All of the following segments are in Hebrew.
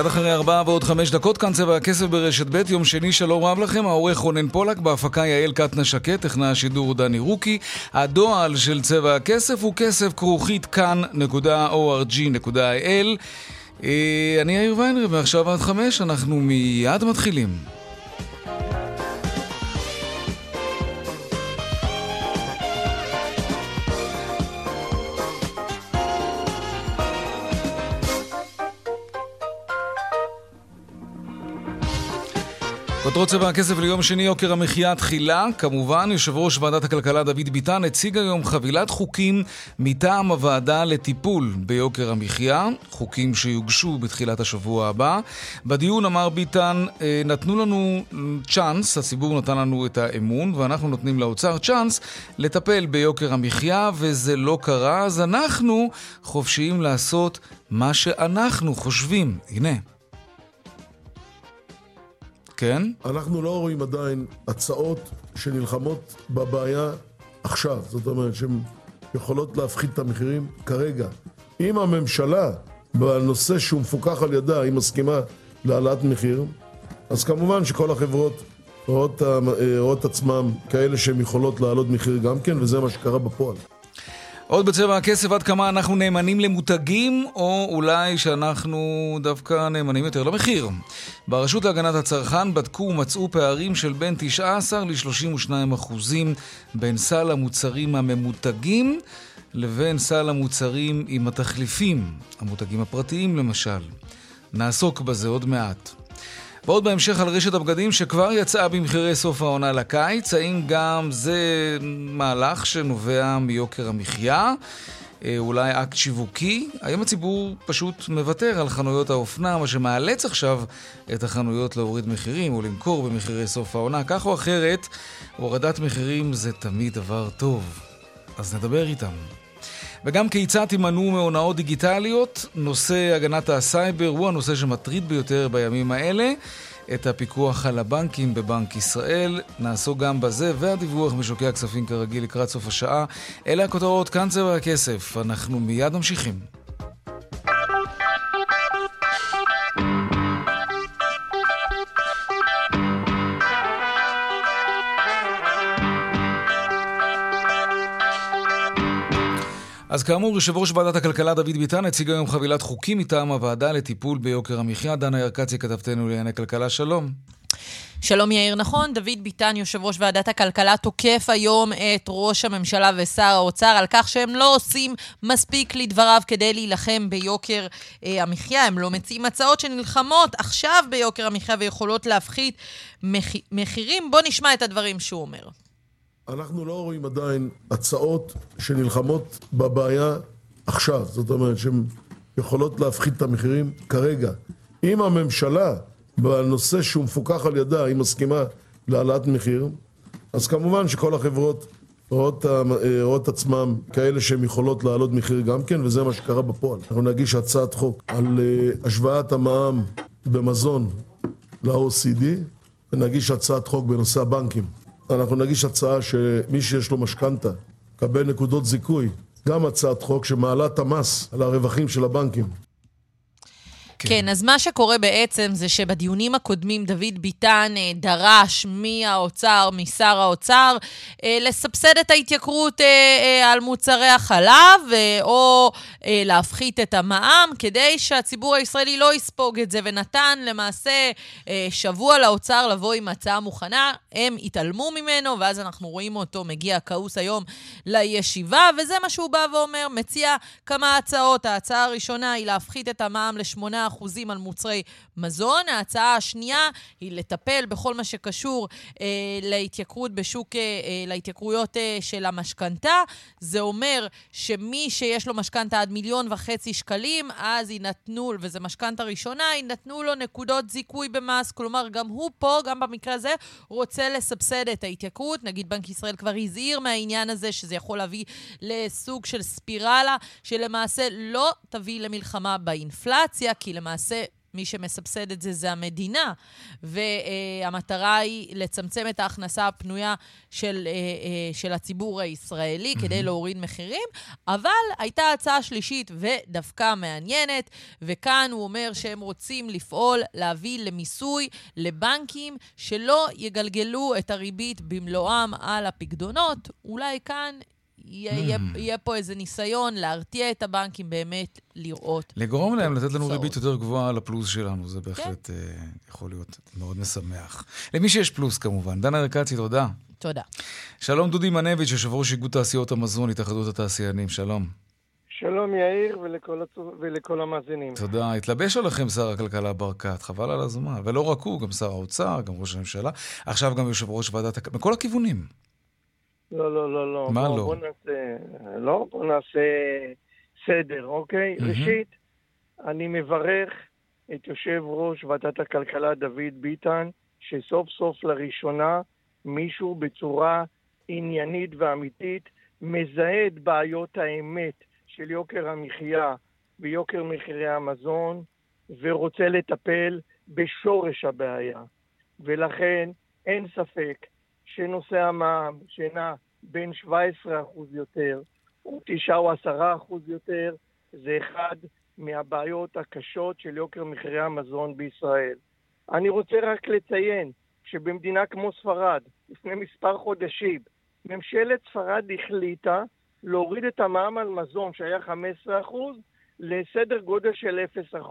קצת אחרי ארבעה ועוד חמש דקות, כאן צבע הכסף ברשת ב', יום שני, שלום רב לכם, העורך רונן פולק, בהפקה יעל קטנה שקט, טכנה השידור דני רוקי. הדועל של צבע הכסף הוא כסף כרוכית כאן.org.il. אה, אני יאיר ויינרי, ועכשיו עד חמש, אנחנו מיד מתחילים. כותרות צבע הכסף ליום שני, יוקר המחיה תחילה. כמובן, יושב ראש ועדת הכלכלה דוד ביטן הציג היום חבילת חוקים מטעם הוועדה לטיפול ביוקר המחיה, חוקים שיוגשו בתחילת השבוע הבא. בדיון אמר ביטן, אה, נתנו לנו צ'אנס, הציבור נתן לנו את האמון, ואנחנו נותנים לאוצר צ'אנס לטפל ביוקר המחיה, וזה לא קרה, אז אנחנו חופשיים לעשות מה שאנחנו חושבים. הנה. כן? אנחנו לא רואים עדיין הצעות שנלחמות בבעיה עכשיו. זאת אומרת, שהן יכולות להפחית את המחירים כרגע. אם הממשלה, בנושא שהוא מפוקח על ידה, היא מסכימה להעלאת מחיר, אז כמובן שכל החברות רואות, רואות עצמם כאלה שהן יכולות להעלות מחיר גם כן, וזה מה שקרה בפועל. עוד בצבע הכסף, עד כמה אנחנו נאמנים למותגים, או אולי שאנחנו דווקא נאמנים יותר למחיר. ברשות להגנת הצרכן בדקו ומצאו פערים של בין 19 ל-32 אחוזים בין סל המוצרים הממותגים לבין סל המוצרים עם התחליפים, המותגים הפרטיים למשל. נעסוק בזה עוד מעט. ועוד בהמשך על רשת הבגדים שכבר יצאה במחירי סוף העונה לקיץ, האם גם זה מהלך שנובע מיוקר המחיה? אה, אולי אקט שיווקי? היום הציבור פשוט מוותר על חנויות האופנה, מה שמאלץ עכשיו את החנויות להוריד מחירים או למכור במחירי סוף העונה. כך או אחרת, הורדת מחירים זה תמיד דבר טוב. אז נדבר איתם. וגם כיצד תימנעו מהונאות דיגיטליות. נושא הגנת הסייבר הוא הנושא שמטריד ביותר בימים האלה. את הפיקוח על הבנקים בבנק ישראל. נעסוק גם בזה, והדיווח משוקי הכספים כרגיל לקראת סוף השעה. אלה הכותרות, כאן צבע הכסף. אנחנו מיד ממשיכים. אז כאמור, יושב ראש ועדת הכלכלה דוד ביטן הציג היום חבילת חוקים מטעם הוועדה לטיפול ביוקר המחיה. דנה ירקצי, כתבתנו לענייני כלכלה, שלום. שלום יאיר, נכון, דוד ביטן, יושב ראש ועדת הכלכלה, תוקף היום את ראש הממשלה ושר האוצר על כך שהם לא עושים מספיק לדבריו כדי להילחם ביוקר אה, המחיה. הם לא מציעים הצעות שנלחמות עכשיו ביוקר המחיה ויכולות להפחית מח... מחירים. בואו נשמע את הדברים שהוא אומר. אנחנו לא רואים עדיין הצעות שנלחמות בבעיה עכשיו, זאת אומרת שהן יכולות להפחית את המחירים כרגע. אם הממשלה, בנושא שהוא מפוקח על ידה, היא מסכימה להעלאת מחיר, אז כמובן שכל החברות רואות, רואות עצמם כאלה שהן יכולות להעלות מחיר גם כן, וזה מה שקרה בפועל. אנחנו נגיש הצעת חוק על אה, השוואת המע"מ במזון ל-OCD, ונגיש הצעת חוק בנושא הבנקים. אנחנו נגיש הצעה שמי שיש לו משכנתה, קבל נקודות זיכוי, גם הצעת חוק שמעלה את המס על הרווחים של הבנקים. כן. כן, אז מה שקורה בעצם זה שבדיונים הקודמים דוד ביטן אה, דרש מהאוצר, משר האוצר, אה, לסבסד את ההתייקרות אה, על מוצרי החלב, או להפחית את המע"מ, כדי שהציבור הישראלי לא יספוג את זה, ונתן למעשה שבוע לאוצר לבוא עם הצעה מוכנה. הם התעלמו ממנו, ואז אנחנו רואים אותו מגיע כעוס היום לישיבה, וזה מה שהוא בא ואומר, מציע כמה הצעות. ההצעה הראשונה היא להפחית את המע"מ ל-8%. על מוצרי מזון. ההצעה השנייה היא לטפל בכל מה שקשור אה, להתייקרות בשוק, אה, אה, להתייקרויות אה, של המשכנתה. זה אומר שמי שיש לו משכנתה עד מיליון וחצי שקלים, אז יינתנו, וזו משכנתה ראשונה, יינתנו לו נקודות זיכוי במס. כלומר, גם הוא פה, גם במקרה הזה, רוצה לסבסד את ההתייקרות. נגיד בנק ישראל כבר הזהיר מהעניין הזה, שזה יכול להביא לסוג של ספירלה, שלמעשה לא תביא למלחמה באינפלציה, כי למעשה מי שמסבסד את זה זה המדינה, והמטרה היא לצמצם את ההכנסה הפנויה של, אה, אה, של הציבור הישראלי mm-hmm. כדי להוריד מחירים, אבל הייתה הצעה שלישית ודווקא מעניינת, וכאן הוא אומר שהם רוצים לפעול, להביא למיסוי לבנקים שלא יגלגלו את הריבית במלואם על הפקדונות. אולי כאן יהיה, mm. יהיה פה איזה ניסיון להרתיע את הבנקים באמת לראות. לגרום להם לתת לנו ריבית יותר גבוהה על הפלוס שלנו, זה בהחלט כן. uh, יכול להיות מאוד משמח. למי שיש פלוס כמובן. דנה ארקצי, תודה. תודה. שלום דודי מנביץ', יושב ראש איגוד תעשיות המזון, התאחדות התעשיינים, שלום. שלום יאיר ולכל. ולכל המאזינים. תודה. התלבש עליכם שר הכלכלה ברקת, חבל על הזמן. ולא רק הוא, גם שר האוצר, גם ראש הממשלה, עכשיו גם יושב ראש ועדת... הכלכלה, מכל הכיוונים. לא, לא, לא, לא. מה בוא, לא? בוא נעשה, לא, בוא נעשה סדר, אוקיי? מהמם. ראשית, אני מברך את יושב ראש ועדת הכלכלה דוד ביטן, שסוף סוף לראשונה מישהו בצורה עניינית ואמיתית מזהה את בעיות האמת של יוקר המחיה ויוקר מחירי המזון ורוצה לטפל בשורש הבעיה. ולכן אין ספק שנושא המע"מ, שנע בין 17% יותר, או 9 או 10% יותר, זה אחד מהבעיות הקשות של יוקר מחירי המזון בישראל. אני רוצה רק לציין שבמדינה כמו ספרד, לפני מספר חודשים, ממשלת ספרד החליטה להוריד את המע"מ על מזון שהיה 15% לסדר גודל של 0%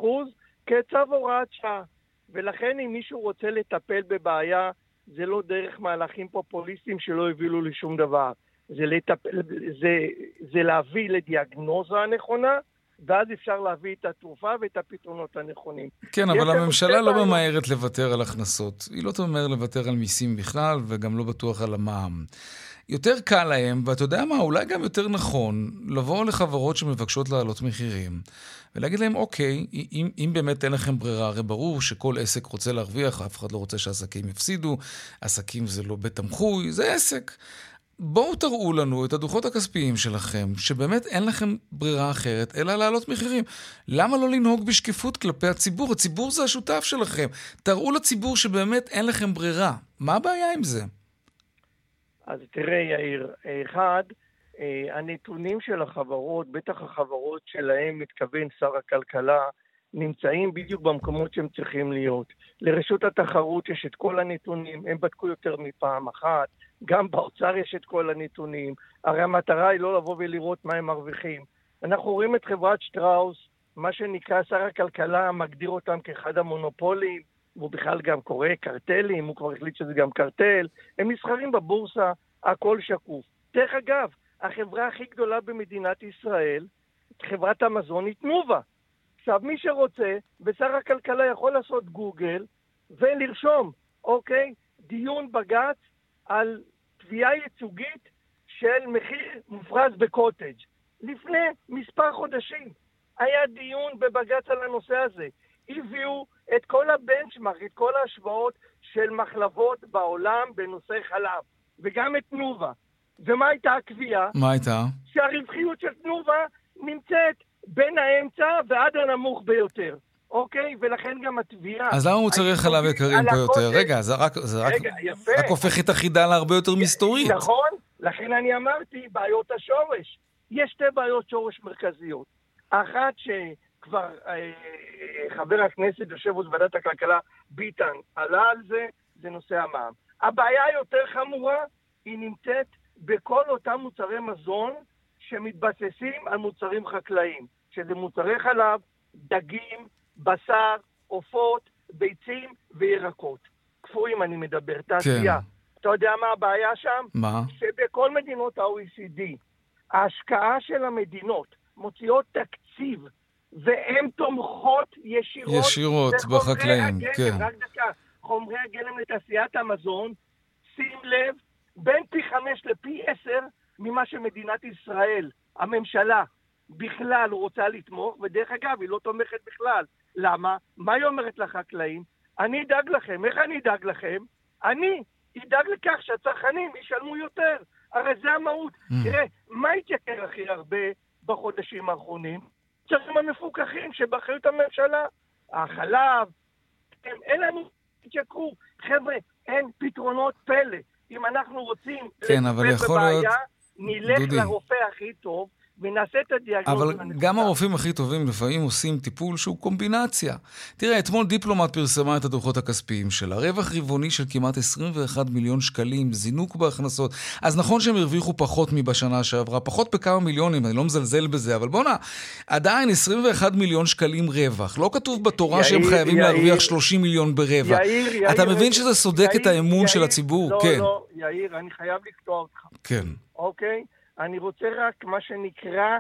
כצו הוראת שעה. ולכן אם מישהו רוצה לטפל בבעיה, זה לא דרך מהלכים פופוליסטיים שלא יובילו לשום דבר. זה, לטפל, זה, זה להביא לדיאגנוזה הנכונה, ואז אפשר להביא את התרופה ואת הפתרונות הנכונים. כן, אבל הממשלה לא. ממהרת לוותר על הכנסות. היא לא תמהר לוותר על מיסים בכלל, וגם לא בטוח על המע"מ. יותר קל להם, ואתה יודע מה, אולי גם יותר נכון, לבוא לחברות שמבקשות להעלות מחירים, ולהגיד להם, אוקיי, אם, אם באמת אין לכם ברירה, הרי ברור שכל עסק רוצה להרוויח, אף אחד לא רוצה שעסקים יפסידו, עסקים זה לא בית תמחוי, זה עסק. בואו תראו לנו את הדוחות הכספיים שלכם, שבאמת אין לכם ברירה אחרת, אלא להעלות מחירים. למה לא לנהוג בשקיפות כלפי הציבור? הציבור זה השותף שלכם. תראו לציבור שבאמת אין לכם ברירה. מה הבעיה עם זה? אז תראה, יאיר, אחד, אה, הנתונים של החברות, בטח החברות שלהם מתכוון שר הכלכלה, נמצאים בדיוק במקומות שהם צריכים להיות. לרשות התחרות יש את כל הנתונים, הם בדקו יותר מפעם אחת, גם באוצר יש את כל הנתונים. הרי המטרה היא לא לבוא ולראות מה הם מרוויחים. אנחנו רואים את חברת שטראוס, מה שנקרא שר הכלכלה מגדיר אותם כאחד המונופולים, והוא בכלל גם קורא קרטלים, הוא כבר החליט שזה גם קרטל. הם נסחרים בבורסה, הכל שקוף. דרך אגב, החברה הכי גדולה במדינת ישראל, חברת המזון, היא תנובה. עכשיו, מי שרוצה, ושר הכלכלה יכול לעשות גוגל ולרשום, אוקיי, דיון בג"ץ על תביעה ייצוגית של מחיר מופרז בקוטג'. לפני מספר חודשים היה דיון בבג"ץ על הנושא הזה. הביאו את כל הבנצ'מארק, את כל ההשוואות של מחלבות בעולם בנושא חלב, וגם את תנובה. ומה הייתה הקביעה? מה הייתה? שהרווחיות של תנובה נמצאת בין האמצע ועד הנמוך ביותר, אוקיי? ולכן גם התביעה... אז למה מוצרי חלב יקרים פה יותר? רגע, זה רק, זה רק, רגע, יפה. רק הופך את החידה להרבה יותר מסתורית. נכון, לכן אני אמרתי, בעיות השורש. יש שתי בעיות שורש מרכזיות. אחת שכבר אה, חבר הכנסת, יושב ראש ועדת הכלכלה, ביטן, עלה על זה, זה נושא המע"מ. הבעיה היותר חמורה, היא נמצאת בכל אותם מוצרי מזון שמתבססים על מוצרים חקלאיים, שזה מוצרי חלב, דגים, בשר, עופות, ביצים וירקות. קפואים אני מדבר, תעשייה. אתה יודע מה הבעיה שם? מה? שבכל מדינות ה-OECD, ההשקעה של המדינות מוציאות תקציב והן תומכות ישירות, ישירות בחקלאים, הגלם, כן. רק דקה, חומרי הגלם לתעשיית המזון, שים לב, בין פי חמש לפי עשר ממה שמדינת ישראל, הממשלה, בכלל רוצה לתמוך, ודרך אגב, היא לא תומכת בכלל. למה? מה היא אומרת לחקלאים? אני אדאג לכם. איך אני אדאג לכם? אני אדאג לכך שהצרכנים ישלמו יותר. הרי זה המהות. Mm. תראה, מה התייקר הכי הרבה בחודשים האחרונים? מוצרים המפוקחים שבאחריות הממשלה. החלב, הם, אין לנו התייקרו. חבר'ה, אין פתרונות פלא. אם אנחנו רוצים כן, לטפל יכול להיות- בבעיה, נלך דודי. לרופא הכי טוב ונעשה את הדיאגנוזה. אבל הנכונה. גם הרופאים הכי טובים לפעמים עושים טיפול שהוא קומבינציה. תראה, אתמול דיפלומט פרסמה את הדוחות הכספיים שלה. רווח רבעוני של כמעט 21 מיליון שקלים, זינוק בהכנסות. אז נכון שהם הרוויחו פחות מבשנה שעברה, פחות בכמה מיליונים, אני לא מזלזל בזה, אבל בואנה, עדיין 21 מיליון שקלים רווח. לא כתוב בתורה יאיר, שהם חייבים יאיר, להרוויח 30 מיליון ברבע. יאיר, יאיר, אתה מבין יאיר, שזה סודק את יאיר, האמון של יאיר, הציבור? לא, כן, לא, יאיר, אני חייב לקטוע אותך, כן, אוקיי? אני רוצה רק, מה שנקרא,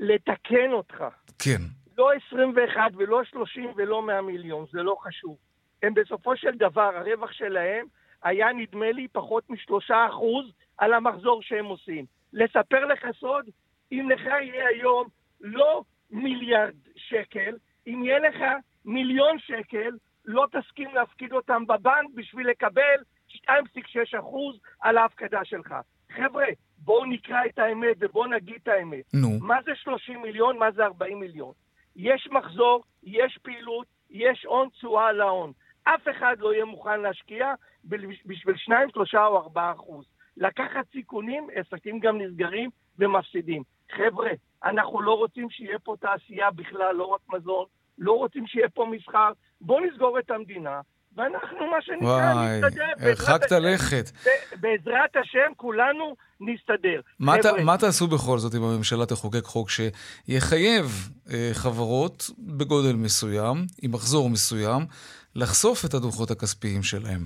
לתקן אותך. כן. לא 21 ולא 30 ולא 100 מיליון, זה לא חשוב. הם בסופו של דבר, הרווח שלהם היה נדמה לי פחות משלושה אחוז על המחזור שהם עושים. לספר לך סוד, אם לך יהיה היום לא מיליארד שקל, אם יהיה לך מיליון שקל, לא תסכים להפקיד אותם בבנק בשביל לקבל 2.6 אחוז על ההפקדה שלך. חבר'ה, בואו נקרא את האמת ובואו נגיד את האמת. נו. מה זה 30 מיליון? מה זה 40 מיליון? יש מחזור, יש פעילות, יש הון תשואה על ההון. אף אחד לא יהיה מוכן להשקיע בשביל 2, 3 או 4 אחוז. לקחת סיכונים, עסקים גם נסגרים ומפסידים. חבר'ה, אנחנו לא רוצים שיהיה פה תעשייה בכלל, לא רק מזון, לא רוצים שיהיה פה מסחר. בואו נסגור את המדינה, ואנחנו, מה שנקרא, וואי, נסתדר. בעזרת הרחקת. לכת. בעזרת השם, כולנו נסתדר. מה, ת, מה תעשו בכל זאת אם הממשלה תחוקק חוק שיחייב אה, חברות בגודל מסוים, עם מחזור מסוים, לחשוף את הדוחות הכספיים שלהם?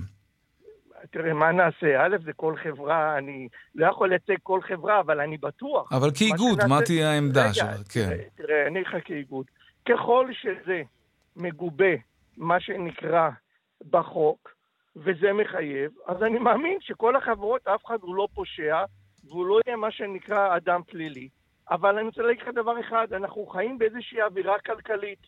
תראה, מה נעשה? א', זה כל חברה, אני לא יכול לייצג כל חברה, אבל אני בטוח. אבל כאיגוד, מה שנעשה- תהיה העמדה שלך? כן. תראה, תראה, אני לך כאיגוד. ככל שזה מגובה, מה שנקרא, בחוק, וזה מחייב, אז אני מאמין שכל החברות, אף אחד הוא לא פושע, והוא לא יהיה מה שנקרא אדם פלילי. אבל אני רוצה להגיד לך דבר אחד, אנחנו חיים באיזושהי אווירה כלכלית,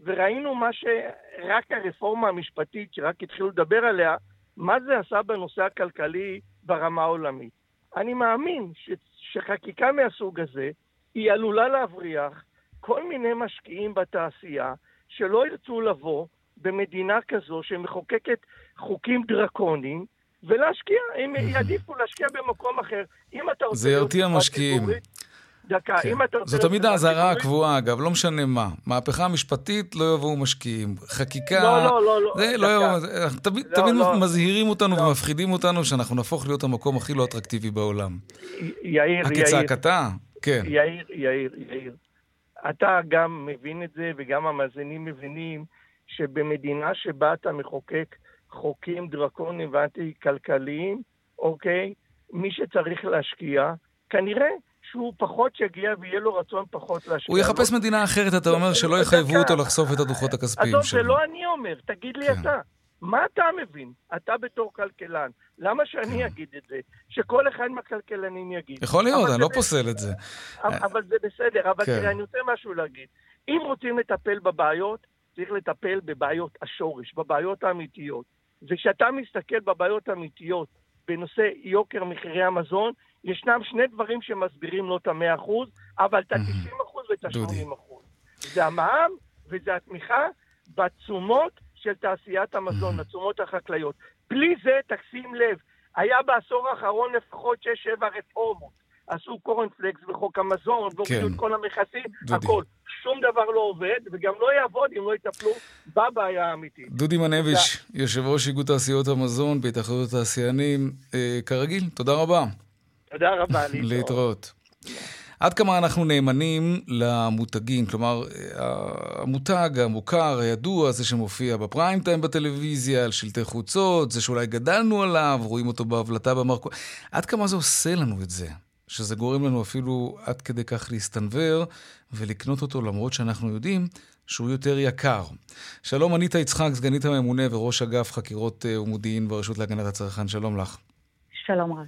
וראינו מה שרק הרפורמה המשפטית, שרק התחילו לדבר עליה, מה זה עשה בנושא הכלכלי ברמה העולמית. אני מאמין ש, שחקיקה מהסוג הזה, היא עלולה להבריח כל מיני משקיעים בתעשייה שלא ירצו לבוא במדינה כזו שמחוקקת חוקים דרקוניים ולהשקיע, הם יעדיפו להשקיע במקום אחר. אם אתה רוצה... זה ירתיע משקיעים. דקה, כן. אם אתה רוצה... זו תמיד האזהרה הקבועה, אגב, לא משנה מה. מהפכה משפטית, לא יבואו משקיעים. חקירה... לא, לא, לא, לא. זה לא. יבואו... תמיד, לא, תמיד לא. מזהירים אותנו לא. ומפחידים אותנו שאנחנו נהפוך להיות המקום הכי לא אטרקטיבי בעולם. יאיר, יאיר. כצעקתה? כן. יאיר, יאיר, יאיר. אתה גם מבין את זה, וגם המאזינים מבינים, שבמדינה שבה אתה מחוקק חוקים דרקוניים ואנטי-כלכליים, אוקיי? מי שצריך להשקיע, כנראה שהוא פחות יגיע ויהיה לו רצון פחות להשקיע. הוא יחפש לא- מדינה אחרת, אתה אומר, שלא דקה. יחייבו אותו לחשוף את הדוחות הכספיים עזוב, זה שלו. לא אני אומר, תגיד לי כן. אתה. מה אתה מבין? אתה בתור כלכלן. למה שאני אגיד את זה? שכל אחד מהכלכלנים יגיד. כן. יכול להיות, אני זה לא פוסל את זה. אבל אבל זה בסדר, אבל כן. תראה, אני רוצה משהו להגיד. אם רוצים לטפל בבעיות, צריך לטפל בבעיות השורש, בבעיות האמיתיות. וכשאתה מסתכל בבעיות האמיתיות בנושא יוקר מחירי המזון, ישנם שני דברים שמסבירים לו את המאה אחוז, אבל את ה-90 אחוז ואת דודי. ה-80 אחוז. זה המע"מ וזה התמיכה בתשומות של תעשיית המזון, התשומות החקלאיות. בלי זה, תשים לב, היה בעשור האחרון לפחות 6-7 רפורמות. עשו קורנפלקס בחוק המזון, והורידו כן. את כל המכסים. הכל. שום דבר לא עובד, וגם לא יעבוד אם לא יטפלו בבעיה האמיתית. דודי מנביץ', יושב ראש איגוד תעשיות המזון בהתאחדות התעשיינים, אה, כרגיל, תודה רבה. תודה רבה, להתראות. להתראות. עד כמה אנחנו נאמנים למותגים, כלומר, אה, המותג המוכר, הידוע, זה שמופיע בפריים טיים בטלוויזיה, על שלטי חוצות, זה שאולי גדלנו עליו, רואים אותו בהבלטה במרקו, עד כמה זה עושה לנו את זה? שזה גורם לנו אפילו עד כדי כך להסתנוור ולקנות אותו למרות שאנחנו יודעים שהוא יותר יקר. שלום, אניטה יצחק, סגנית הממונה וראש אגף חקירות אה, ומודיעין ברשות להגנת הצרכן, שלום לך. שלום רב.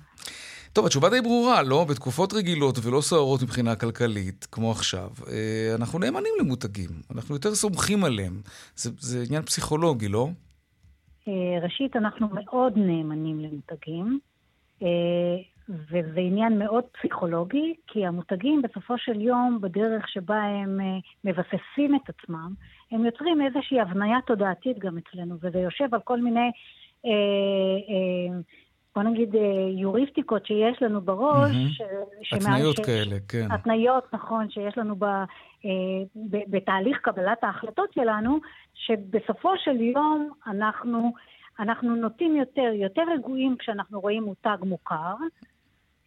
טוב, התשובה די ברורה, לא? בתקופות רגילות ולא סוערות מבחינה כלכלית, כמו עכשיו, אה, אנחנו נאמנים למותגים, אנחנו יותר סומכים עליהם. זה, זה עניין פסיכולוגי, לא? אה, ראשית, אנחנו מאוד נאמנים למותגים, וזה עניין מאוד פסיכולוגי, כי המותגים בסופו של יום, בדרך שבה הם מבססים את עצמם, הם יוצרים איזושהי הבניה תודעתית גם אצלנו, וזה יושב על כל מיני... אה, אה, בוא נגיד, אה, יוריסטיקות שיש לנו בראש. Mm-hmm. התניות ש... כאלה, כן. התניות, נכון, שיש לנו ב... אה, ב... בתהליך קבלת ההחלטות שלנו, שבסופו של יום אנחנו, אנחנו נוטים יותר, יותר רגועים כשאנחנו רואים מותג מוכר.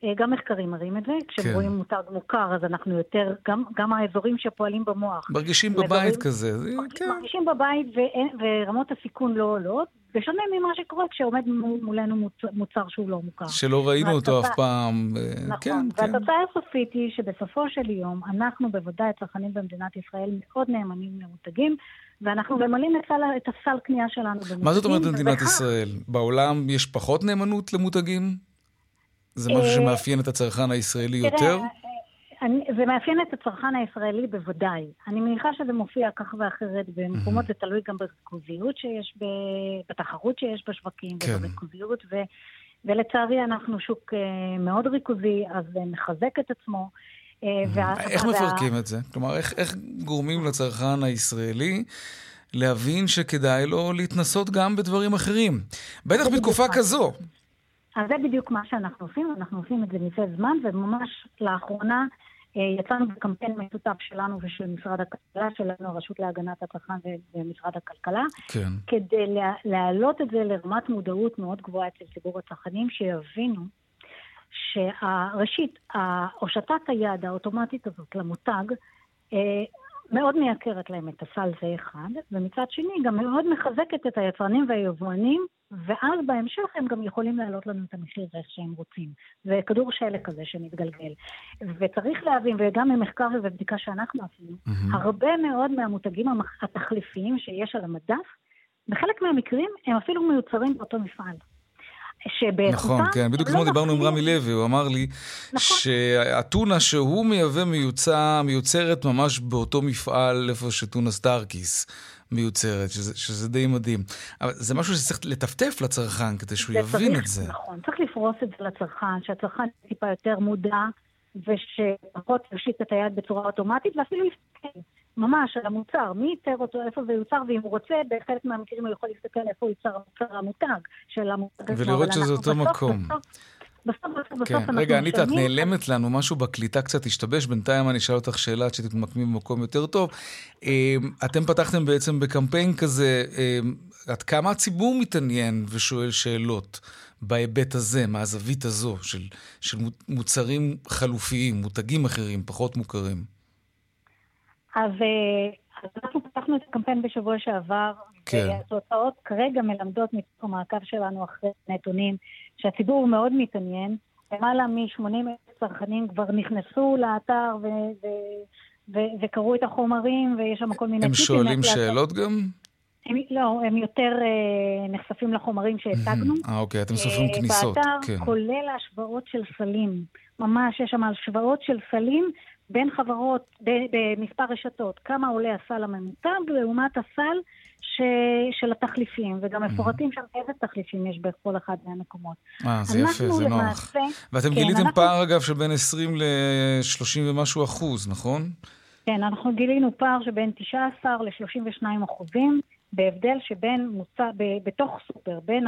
אה, גם מחקרים מראים את זה, כשהם כן. רואים מותג מוכר אז אנחנו יותר, גם, גם האזורים שפועלים במוח. מרגישים בבית אזורים, כזה. מרגישים, כן. מרגישים בבית ו... ורמות הסיכון לא עולות, בשונה ממה שקורה כשעומד מולנו מוצר, שהוא לא מוכר. שלא ראינו אותו אף פעם. אה, נכון, כן, כן. והתוצאה הסופית היא שבסופו של יום, אנחנו בוודאי הצרכנים במדינת ישראל מאוד נאמנים למותגים, ואנחנו ממלאים את, סל, את הסל קנייה שלנו במותגים. מה זאת אומרת במדינת ישראל? בעולם יש פחות נאמנות למותגים? זה משהו אה, שמאפיין את הצרכן הישראלי יותר? אני, זה מאפיין את הצרכן הישראלי בוודאי. אני מניחה שזה מופיע כך ואחרת במקומות, mm-hmm. זה תלוי גם בריכוזיות שיש, ב, בתחרות שיש בשווקים, כן. ובריכוזיות, ו, ולצערי אנחנו שוק uh, מאוד ריכוזי, אז מחזק את עצמו. וה, איך. מפרקים את זה? כלומר, איך, איך גורמים לצרכן הישראלי להבין שכדאי לו להתנסות גם בדברים אחרים? בטח בתקופה כזו. אז זה בדיוק מה שאנחנו עושים, אנחנו עושים את זה מזה זמן, וממש לאחרונה אה, יצאנו בקמפיין משותף שלנו ושל משרד הכלכלה, שלנו, הרשות להגנת הצרכן ומשרד הכלכלה, כן. כדי להעלות את זה לרמת מודעות מאוד גבוהה אצל ציבור הצרכנים, שיבינו שראשית, הושטת היד האוטומטית הזאת למותג, אה, מאוד מייקרת להם את הסל זה אחד, ומצד שני גם מאוד מחזקת את היצרנים והיבואנים, ואז בהמשך הם גם יכולים להעלות לנו את המחיר איך שהם רוצים. זה כדור שלג כזה שמתגלגל. וצריך להבין, וגם ממחקר ובדיקה שאנחנו עשינו, mm-hmm. הרבה מאוד מהמותגים התחליפיים שיש על המדף, בחלק מהמקרים הם אפילו מיוצרים באותו מפעל. שבאיכותם... נכון, כן, בדיוק כמו לא דיברנו עם רמי לוי, הוא אמר לי נכון. שהטונה שהוא מייבא מיוצא, מיוצרת ממש באותו מפעל איפה שטונה סטארקיסט מיוצרת, שזה, שזה די מדהים. אבל זה משהו שצריך לטפטף לצרכן כדי שהוא יבין צריך, את זה. נכון, צריך לפרוס את זה לצרכן, שהצרכן טיפה יותר מודע, ושפחות יושיט את היד בצורה אוטומטית, ואפילו להסתכל. ממש על המוצר, מי ייצר אותו, איפה זה יוצר, ואם הוא רוצה, בחלק מהמקרים הוא יכול להסתכל איפה יוצר המוצר המותג של המותג ולראות שזה אותו בסוף, מקום. בסוף, בסוף, בסוף, כן. בסוף רגע, אניטה, את נעלמת לנו, משהו בקליטה קצת השתבש, בינתיים אני אשאל אותך שאלה עד שתתמקמים במקום יותר טוב. אמ, אתם פתחתם בעצם בקמפיין כזה, אמ, עד כמה הציבור מתעניין ושואל שאלות בהיבט הזה, מהזווית הזו, של, של מוצרים חלופיים, מותגים אחרים, פחות מוכרים? אז, אה, אז אנחנו פתחנו את הקמפיין בשבוע שעבר, כן. והתוצאות כרגע מלמדות מתוך המעקב שלנו אחרי נתונים, שהציבור מאוד מתעניין. למעלה מ-80 צרכנים כבר נכנסו לאתר ו... ו- ו- וקראו את החומרים, ויש שם כל מיני הם שואלים שאלות גם? הם, לא, הם יותר uh, נחשפים לחומרים שהצגנו. אה, אוקיי, אתם סופרים uh, כניסות. באתר, כן. כולל השוואות של סלים. ממש, יש שם השוואות של סלים בין חברות, במספר רשתות, כמה עולה הסל הממותג לעומת הסל ש... של התחליפים, וגם מפורטים שם איזה תחליפים יש בכל אחד מהמקומות. אה, זה יפה, זה נוח. ואתם כן, גיליתם אנחנו... פער, אגב, של בין 20 ל-30 ומשהו אחוז, נכון? כן, אנחנו גילינו פער שבין 19 ל-32 אחוזים, בהבדל שבין מוצא, ב... בתוך סופר, בין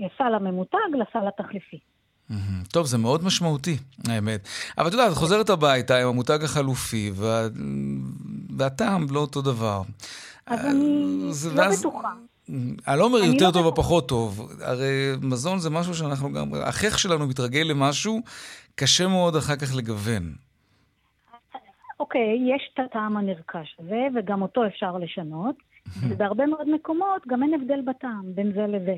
הסל הממותג לסל התחליפי. טוב, זה מאוד משמעותי, האמת. אבל את יודעת, את חוזרת הביתה עם המותג החלופי, וה... והטעם לא אותו דבר. אז אני לא ואז... בטוחה. אני לא אומר יותר לא טוב או פחות טוב. הרי מזון זה משהו שאנחנו גם... החייך שלנו מתרגל למשהו, קשה מאוד אחר כך לגוון. אוקיי, יש את הטעם הנרכש הזה, וגם אותו אפשר לשנות. ובהרבה מאוד מקומות גם אין הבדל בטעם בין זה לזה.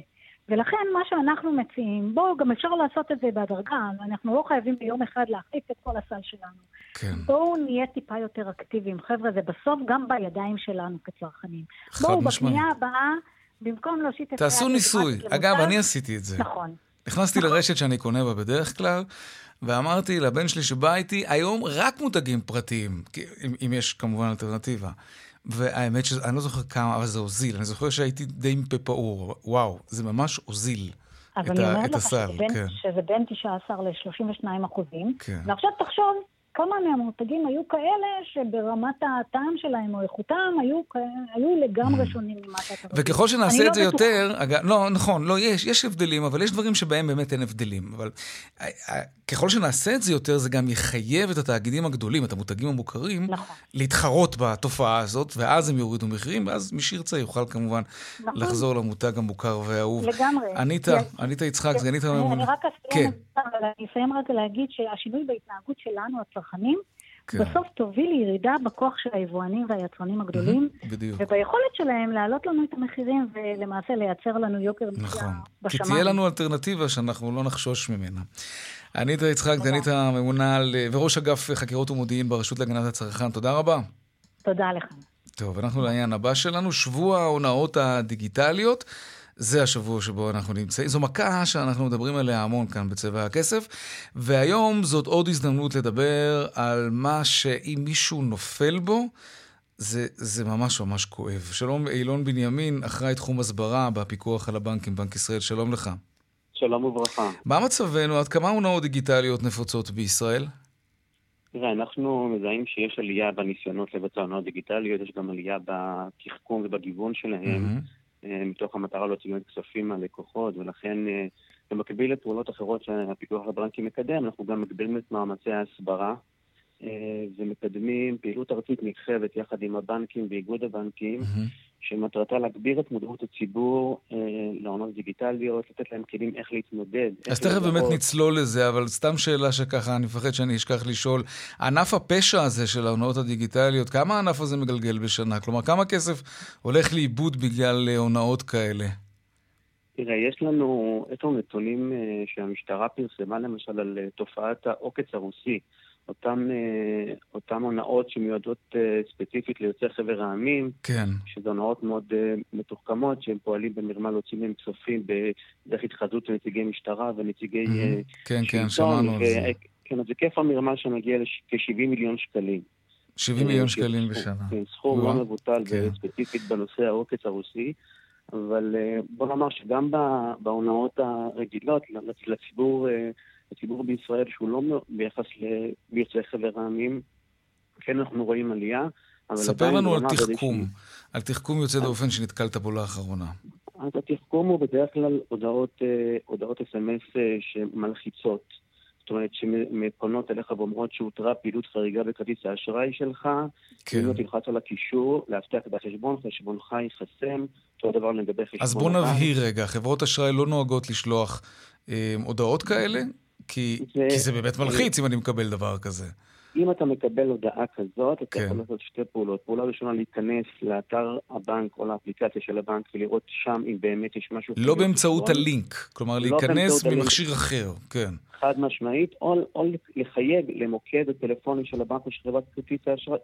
ולכן מה שאנחנו מציעים, בואו, גם אפשר לעשות את זה בהדרגה, אנחנו לא חייבים ביום אחד להחליף את כל הסל שלנו. כן. בואו נהיה טיפה יותר אקטיביים. חבר'ה, זה בסוף גם בידיים שלנו כצרכנים. חד בואו, משמעית. בפנייה הבאה, במקום להושיט את תעשו היד ניסוי. אגב, אני עשיתי את זה. נכון. נכנסתי לרשת שאני קונה בה בדרך כלל, ואמרתי לבן שלי שבא איתי, היום רק מותגים פרטיים, אם, אם יש כמובן אלטרנטיבה. והאמת שאני לא זוכר כמה, אבל זה הוזיל. אני זוכר שהייתי די עם פה פעור. וואו, זה ממש הוזיל אז את, אני ה, אומרת את לך הסל. שזה בין, כן. שזה בין 19 ל-32 אחוזים. כן. ועכשיו תחשוב כמה מהמותגים היו כאלה שברמת הטעם שלהם או איכותם היו, היו לגמרי שונים ממה שאתה רוצה. Mm. וככל שנעשה את זה לא בטוחה. יותר, אגב, לא, נכון, לא, יש, יש הבדלים, אבל יש דברים שבהם באמת אין הבדלים. אבל אה, אה, ככל שנעשה את זה יותר, זה גם יחייב את התאגידים הגדולים, את המותגים המוכרים, נכון. להתחרות בתופעה הזאת, ואז הם יורידו מחירים, ואז מי שירצה יוכל כמובן נכון. לחזור למותג המוכר והאהוב. לגמרי. אניטה, אניטה יצחק, סגנית אני- הממונה. אני רק כן, אסיים רק להגיד שהשינוי בהתנהגות שלנו, הצרכנים, כן. בסוף תוביל לירידה בכוח של היבואנים והיצרנים הגדולים, בדיוק. וביכולת שלהם להעלות לנו את המחירים ולמעשה לייצר לנו יוקר מחיה נכון. כי בשמיים. תהיה לנו אלטרנטיבה שאנחנו לא נחשוש ממנה. אניטה יצחק, סגנית הממונה על- וראש אגף חקירות ומודיעין ברשות להגנת הצרכן, תודה רבה. תודה לך. טוב, אנחנו לעניין הבא שלנו, שבוע ההונאות הדיגיטליות. זה השבוע שבו אנחנו נמצאים. זו מכה שאנחנו מדברים עליה המון כאן בצבע הכסף, והיום זאת עוד הזדמנות לדבר על מה שאם מישהו נופל בו, זה, זה ממש ממש כואב. שלום אילון בנימין, אחראי תחום הסברה בפיקוח על הבנקים, בנק ישראל, שלום לך. שלום וברכה. מה מצבנו? עד כמה הונאות דיגיטליות נפוצות בישראל? תראה, אנחנו מזהים שיש עלייה בניסיונות לבצע הונאות דיגיטליות, יש גם עלייה בתחכום ובגיוון שלהם, מהמם. אה, מתוך המטרה להוציא באמת כספים מהלקוחות, ולכן אה, במקביל לפעולות אחרות שהפיקוח על הבנקים מקדם, אנחנו גם מגבירים את מאמצי ההסברה. אה, ומקדמים פעילות ארצית נרחבת יחד עם הבנקים ואיגוד הבנקים, מהמם. שמטרתה להגביר את מודעות הציבור אה, להונאות דיגיטליות, לתת להם כלים איך להתמודד. אז איך תכף באמת. נצלול לזה, אבל סתם שאלה שככה, אני מפחד שאני אשכח לשאול. ענף הפשע הזה של ההונאות הדיגיטליות, כמה הענף הזה מגלגל בשנה? כלומר, כמה כסף הולך לאיבוד בגלל אה, הונאות כאלה? תראה, יש לנו, יש לנו נתונים אה, שהמשטרה פרסמה למשל על תופעת העוקץ הרוסי. אותם, אה, אותם הונאות שמיועדות אה, ספציפית ליוצאי חבר העמים, כן. שזה הונאות מאוד אה, מתוחכמות, שהם פועלים במרמה להוציא מהם כספים בדרך התחזות לנציגי משטרה ונציגי מהמם. כן, כן, שלטון. שמענו על זה. כן, אז היקף המרמה שמגיע לכ-70 מיליון שקלים. 70 מיליון שקלים בשנה. כן, סכום. לא מבוטל, כן. וספציפית בנושא העוקץ הרוסי. אבל בוא נאמר שגם בהונאות הרגילות, לצ- לציבור, לציבור בישראל, שהוא לא ביחס ליוצאי חבר העמים, כן אנחנו רואים עלייה. ספר לנו על תחכום, באיזושהי- על תחכום יוצא דופן שנתקלת בו לאחרונה. אז התחכום הוא בדרך כלל הודעות, אה, הודעות אס.אם.אס אה, שמלחיצות. זאת אומרת, שפונות אליך ואומרות שהותרה פעילות חריגה בכרטיס האשראי שלך, כן. אם לא תלחץ על הקישור, להבטיח את החשבון, חשבונך ייחסם, אותו דבר לגבי חשבון אז בוא. נבהיר רגע, חברות אשראי לא נוהגות לשלוח אה, הודעות כאלה? כי, זה- כי זה באמת מלחיץ אם אני מקבל דבר כזה. אם אתה מקבל הודעה כזאת, אתה כן. יכול לעשות שתי פעולות. פעולה ראשונה, להיכנס לאתר הבנק או לאפליקציה של הבנק ולראות שם אם באמת יש משהו... לא באמצעות. הלינק, כלומר לא להיכנס הלינק. ממכשיר אחר, כן. חד משמעית, או, או לחייג למוקד הטלפוני של הבנק או של חברת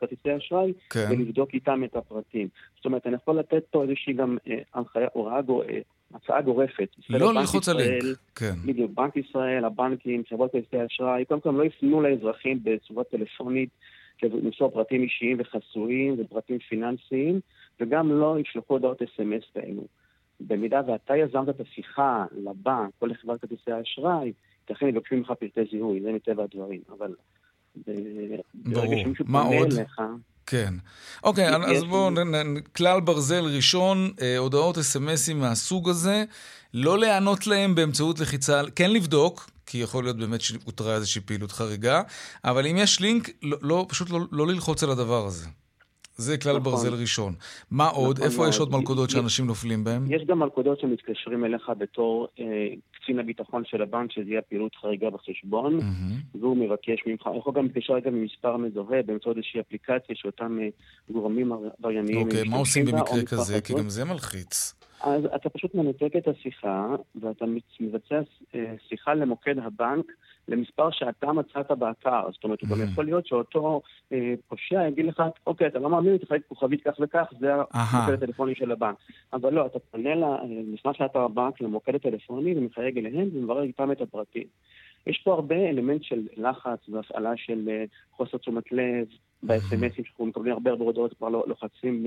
כרטיסי האשראי כן. ולבדוק איתם את הפרטים. זאת אומרת, אני יכול לתת פה איזושהי גם אה, הנחיה, הוראה, אה, הצעה גורפת. לא ללחוץ על לינק, כן. בדיוק, בנק ישראל, הבנקים, חברות כרטיסי האשראי, קודם כל לא יפנו לאזרחים בצורה טלפונית למסור פרטים אישיים וחסויים ופרטים פיננסיים, וגם לא ישלחו הודעות אס.אם.אס כאלו. במידה ואתה יזמת את השיחה לבנק או לחברת כרטיסי האשראי, לכן יבקשו ממך פרטי זיהוי, זה מטבע הדברים, אבל ב- ברור. מה עוד? אליך, כן. אוקיי, אז בואו, כלל ברזל ראשון, אה, הודעות אס.אם.אסים מהסוג הזה, לא להיענות להם באמצעות לחיצה, כן לבדוק, כי יכול להיות באמת שהותרה איזושהי פעילות חריגה, אבל אם יש לינק, לא, לא, פשוט לא, לא ללחוץ על הדבר הזה. זה כלל נכון. ברזל ראשון. מה עוד? נכון איפה יש. עוד מלכודות יש- שאנשים נופלים בהן? יש גם מלכודות שמתקשרים אליך בתור אה, קצין הביטחון של הבנק, שזה יהיה פעילות חריגה בחשבון. מהמם. והוא מבקש ממך, הוא יכול גם להתקשר רגע ממספר מזוהה באמצעות איזושהי אפליקציה שאותם אה, גורמים עברייניים אוקיי, מה עושים במקרה כזה? כי. גם זה מלחיץ. אז אתה פשוט מנתק את השיחה, ואתה מבצע אה, שיחה למוקד הבנק למספר שאתה מצאת באתר. זאת אומרת, הוא גם יכול להיות שאותו אה, פושע יגיד לך, אוקיי, אתה לא מאמין, תחלק כוכבית כך וכך, זה המוקד הטלפוני של הבנק. אבל לא, אתה פונה, נכנס לאתר הבנק, למוקד הטלפוני, ומחייג אליהם, ומברר איתם את הפרטים. יש פה הרבה אלמנט של לחץ והפעלה של אה, חוסר תשומת לב, ב-SMSים שאנחנו מקבלים הרבה הרבה הודעות, כבר לא לוחצים...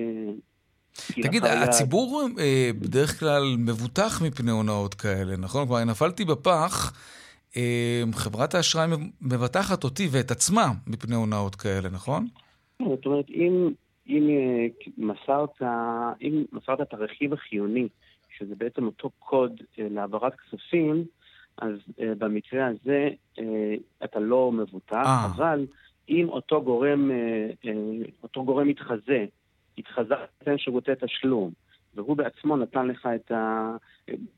אה, תגיד, הציבור אה, בדרך כלל מבוטח מפני הונאות כאלה, נכון? כלומר, נפלתי בפח, חברת האשראי מבטחת אותי ואת עצמה מפני הונאות כאלה, נכון? כן, זאת אומרת, אם, אם מסרת, אם מסרת את הרכיב החיוני, שזה בעצם אותו קוד להעברת כספים, אז uh, במקרה הזה uh, אתה לא מבוטח, אה. אבל אם אותו גורם, uh, uh, אותו גורם מתחזה, התחזה לתת שירותי תשלום, והוא בעצמו נתן לך את ה...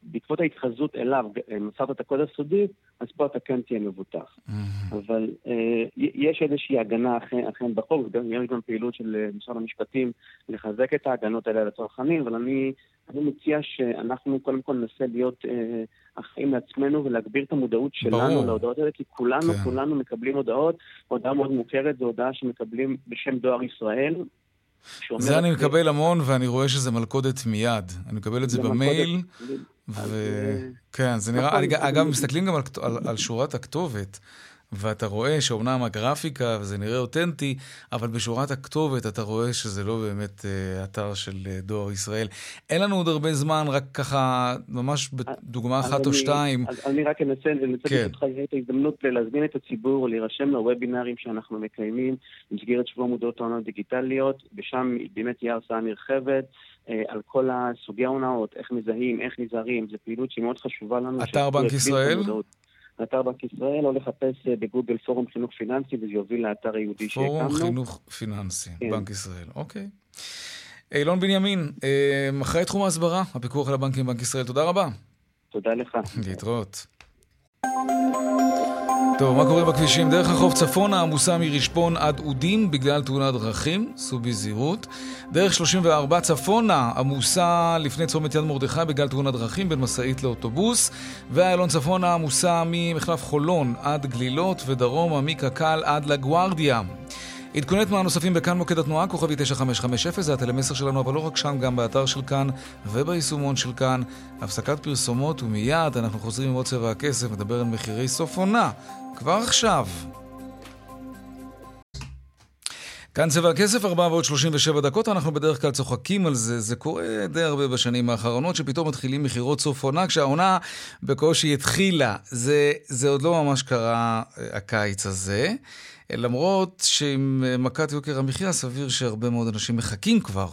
בעקבות ההתחזות אליו, מסרת את הקוד הסודי, אז פה אתה כן תהיה מבוטח. Mm-hmm. אבל אה, יש איזושהי הגנה אכן, אכן בחוק, יש גם פעילות של משרד המשפטים לחזק את ההגנות האלה לצרכנים, אבל אני, אני מציע שאנחנו קודם כל ננסה להיות אה, אחראים לעצמנו ולהגביר את המודעות שלנו ברור. להודעות האלה, כי כולנו, כן. כולנו מקבלים הודעות. הודעה מאוד מוכרת זו הודעה שמקבלים בשם דואר ישראל. זה אני מקבל המון, ואני רואה שזה מלכודת מיד. אני מקבל את זה במייל, וכן, זה נראה, נכון, אגב, מסתכלים גם על שורת הכתובת. ואתה רואה שאומנם הגרפיקה, וזה נראה אותנטי, אבל בשורת הכתובת אתה רואה שזה לא באמת uh, אתר של uh, דואר ישראל. אין לנו עוד הרבה זמן, רק ככה, ממש בדוגמה אחת אני, או שתיים. אני רק אנסה, לנצל כן. את ההזדמנות להזמין את הציבור, להירשם לוובינרים שאנחנו מקיימים במסגרת שבוע מודעות ההונאות דיגיטליות, ושם באמת תהיה הרצאה נרחבת. אה, על כל הסוגי ההונאות, איך מזהים, איך נזהרים, זו פעילות שהיא מאוד חשובה לנו. אתר בנק ישראל? לאתר בנק ישראל, או לחפש אה, בגוגל פורום חינוך פיננסי, וזה יוביל לאתר היהודי שהקמנו. פורום חינוך פיננסי, כן. בנק ישראל, אוקיי. אילון בנימין, אה, אחראי תחום ההסברה, הפיקוח על הבנקים בבנק ישראל, תודה רבה. תודה לך. להתראות. טוב, מה קורה בכבישים? דרך החוף צפונה עמוסה מרשפון עד אודים בגלל תאונת דרכים, סעו בזהירות. דרך 34 צפונה עמוסה לפני צומת יד מרדכי בגלל תאונת דרכים בין משאית לאוטובוס. ואיילון צפונה עמוסה ממחלף חולון עד גלילות ודרומה מקק"ל עד לגוארדיה. עדכוני תנועה נוספים בכאן מוקד התנועה, כוכבי 9550, זה הטלמסר שלנו, אבל לא רק שם, גם באתר של כאן וביישומון של כאן. הפסקת פרסומות ומיד אנחנו חוזרים עם עוד צבע הכסף, נדבר על מחירי סוף עונה, כבר עכשיו. כאן צבע הכסף, 4 ועוד 37 דקות, אנחנו בדרך כלל צוחקים על זה, זה קורה די הרבה בשנים האחרונות, שפתאום מתחילים מכירות סוף עונה, כשהעונה בקושי התחילה. זה, זה עוד לא ממש קרה אה, הקיץ הזה. למרות שעם אה, מכת יוקר המחיה, סביר שהרבה מאוד אנשים מחכים כבר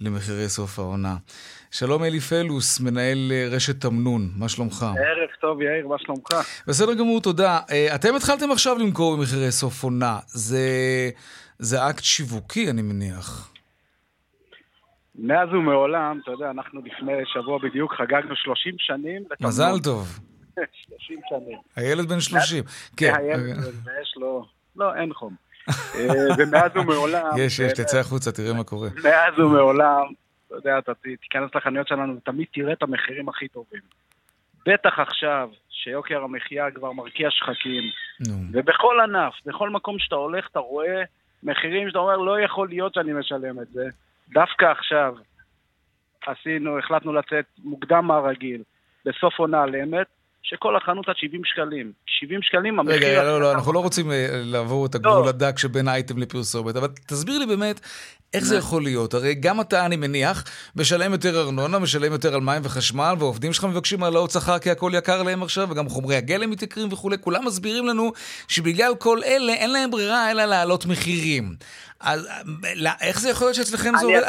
למחירי סוף העונה. שלום אלי פלוס, מנהל אה, רשת תמנון, מה שלומך? ערב טוב, יאיר, מה שלומך? בסדר גמור, תודה. אה, אתם התחלתם עכשיו למכור במחירי סוף עונה. זה, זה אקט שיווקי, אני מניח. מאז ומעולם, אתה יודע, אנחנו לפני שבוע בדיוק חגגנו 30 שנים. מזל טוב. 30 שנים. הילד בן 30. כן. הילד, ויש לו... לא, אין חום. אה, ומאז ומעולם... יש, יש, תצא החוצה, תראה מה קורה. מאז ומעולם, אתה יודע, אתה תיכנס לחנויות שלנו ותמיד תראה את המחירים הכי טובים. בטח עכשיו, שיוקר המחיה כבר מרקיע שחקים, ובכל ענף, בכל מקום שאתה הולך, אתה רואה מחירים שאתה אומר, לא יכול להיות שאני משלם את זה. דווקא עכשיו עשינו, החלטנו לצאת מוקדם מהרגיל, בסוף עונה על אמת, שכל החנות עד 70 שקלים. 70 שקלים המחיר... רגע, לא, לא, אנחנו לא רוצים אה, לעבור את הגבול לא. הדק שבין אייטם לפרסומת, אבל תסביר לי באמת איך זה יכול להיות. הרי גם אתה, אני מניח, משלם יותר ארנונה, משלם יותר על מים וחשמל, והעובדים שלך מבקשים העלאות שכר כי הכל יקר להם עכשיו, וגם חומרי הגלם מתייקרים וכולי. כולם מסבירים לנו שבגלל כל אלה אין להם ברירה אלא להעלות מחירים. אז לא, איך זה יכול להיות שאצלכם זה עובד?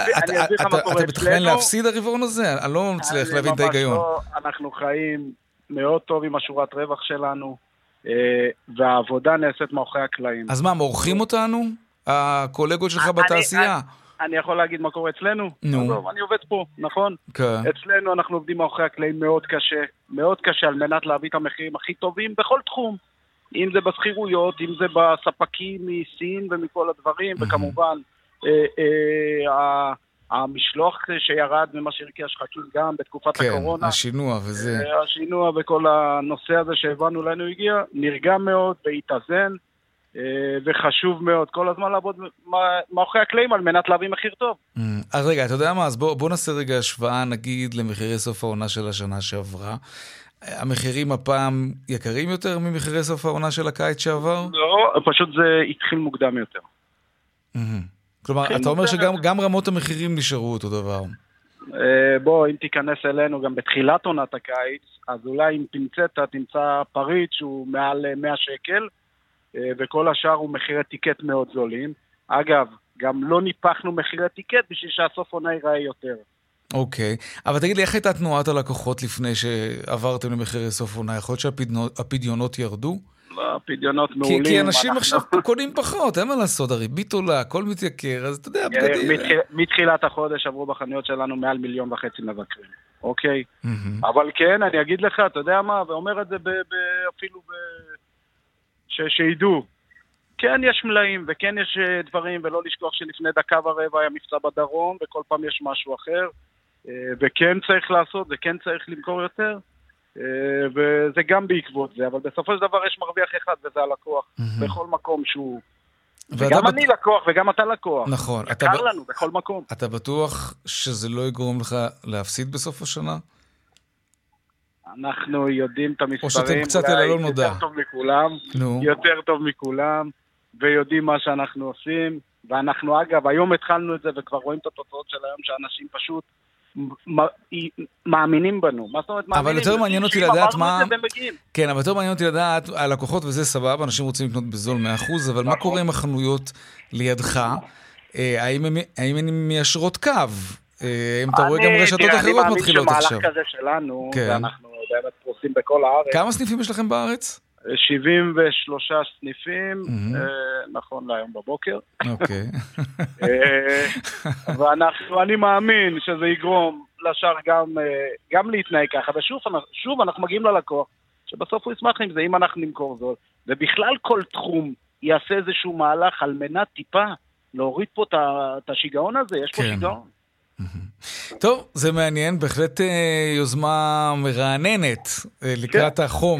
אתה מתכנן להפסיד הרבעון הזה? אני לא מצליח להבין את ההיגיון. לא. אנחנו חיים מאוד טוב עם השורת רווח שלנו, אה, והעבודה נעשית מאחורי הקלעים. אז מה, מורחים אותנו? הקולגות שלך בתעשייה? אני, אני יכול להגיד מה קורה אצלנו? נו. עזוב, אני עובד פה, נכון? כן. אצלנו אנחנו עובדים מאחורי הקלעים מאוד קשה, מאוד קשה על מנת להביא את המחירים הכי טובים בכל תחום. אם זה בשכירויות, אם זה בספקים מסין ומכל הדברים, וכמובן, אה, אה, המשלוח שירד ממה שהרקיע שחקים גם בתקופת כן, הקורונה. כן, השינוע וזה. אה, השינוע וכל הנושא הזה שהבנו לאן הוא הגיע, נרגע מאוד והתאזן, אה, וחשוב מאוד כל הזמן לעבוד מאחורי הקלעים על מנת להביא מחיר טוב. Mm, אז רגע, אתה יודע מה? אז בוא, בוא נעשה רגע השוואה, נגיד, למחירי סוף העונה של השנה שעברה. המחירים הפעם יקרים יותר ממחירי סוף העונה של הקיץ שעבר? לא, פשוט זה התחיל מוקדם יותר. Mm-hmm. כלומר, אתה אומר שגם רמות המחירים נשארו אותו דבר. אה, בוא, אם תיכנס אלינו גם בתחילת עונת הקיץ, אז אולי עם פינצטה תמצא פריט שהוא מעל 100 שקל, אה, וכל השאר הוא מחירי ticket מאוד זולים. אגב, גם לא ניפחנו מחירי ticket בשביל שהסוף עונה ייראה יותר. אוקיי, okay. אבל תגיד לי, איך הייתה תנועת הלקוחות לפני שעברתם למחירי סוף עונה? יכול להיות שהפדיונות ירדו? לא, הפדיונות מעולים. כי, כי אנשים אנחנו... עכשיו קונים פחות, אין מה לעשות, הריבית עולה, הכל מתייקר, אז אתה יודע, אה, בגדים... מתחיל, מתחילת החודש עברו בחנויות שלנו מעל מיליון וחצי מבקרים, אוקיי? Mm-hmm. אבל כן, אני אגיד לך, אתה יודע מה, ואומר את זה ב, ב, אפילו ב... ש, שידעו. כן יש מלאים, וכן יש אה, דברים, ולא לשכוח שלפני דקה ורבע היה מבצע בדרום, וכל פעם יש משהו אחר. אה, וכן צריך לעשות, וכן צריך למכור יותר, וזה גם בעקבות זה, אבל בסופו של דבר יש מרוויח אחד, וזה הלקוח, בכל מקום שהוא... וגם בת... אני לקוח וגם אתה לקוח. נכון. אתה קר ב... לנו בכל מקום. אתה בטוח שזה לא יגרום לך להפסיד בסוף השנה? אנחנו יודעים את המספרים, או שאתם קצת אל הלא נודע. יותר טוב מכולם, נו. יותר טוב מכולם, ויודעים מה שאנחנו עושים, ואנחנו אגב, היום התחלנו את זה וכבר רואים את התוצאות של היום, שאנשים פשוט מאמינים בנו. מה זאת אומרת מאמינים? אבל יותר מעניין אותי לדעת מה... כן, אבל יותר מעניין אותי לדעת, הלקוחות וזה סבבה, אנשים רוצים לקנות בזול 100%, אבל מה נכון. קורה עם החנויות לידך? אה, האם הן מיישרות קו? אה, אם אתה רואה גם רשתות אחרות מתחילות עכשיו. אני מאמין שמהלך כזה שלנו, כן. ואנחנו באמת פרוסים בכל הארץ. כמה סניפים יש לכם בארץ? 73 סניפים, mm-hmm. נכון להיום בבוקר. אוקיי. אה, ואנחנו, אני מאמין שזה יגרום לשאר גם, אה, גם להתנהג ככה, ושוב אנחנו מגיעים ללקוח, שבסוף הוא ישמח עם זה, אם אנחנו נמכור זאת. ובכלל כל תחום יעשה איזשהו מהלך על מנת טיפה להוריד פה את השיגעון הזה, יש פה כן. שיגעון. טוב, זה מעניין, בהחלט אה, יוזמה מרעננת אה, לקראת החום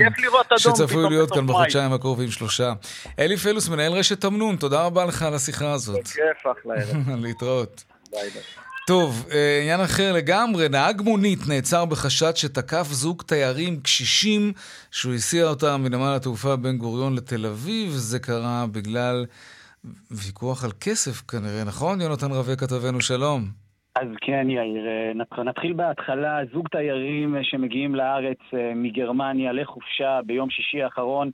שצפוי להיות כאן בחודשיים הקרובים שלושה. אלי פלוס, מנהל רשת תמנון, תודה רבה לך על השיחה הזאת. בכיף, אחלה ערב. להתראות. ביי ביי. טוב, אה, עניין אחר לגמרי, נהג מונית נעצר בחשד שתקף זוג תיירים קשישים שהוא הסיע אותם מנמל התעופה בן גוריון לתל אביב. זה קרה בגלל ויכוח על כסף כנראה, נכון? יונתן רווה כתבנו, שלום. אז כן, יאיר, אה, נתחיל בהתחלה. זוג תיירים אה, שמגיעים לארץ אה, מגרמניה לחופשה ביום שישי האחרון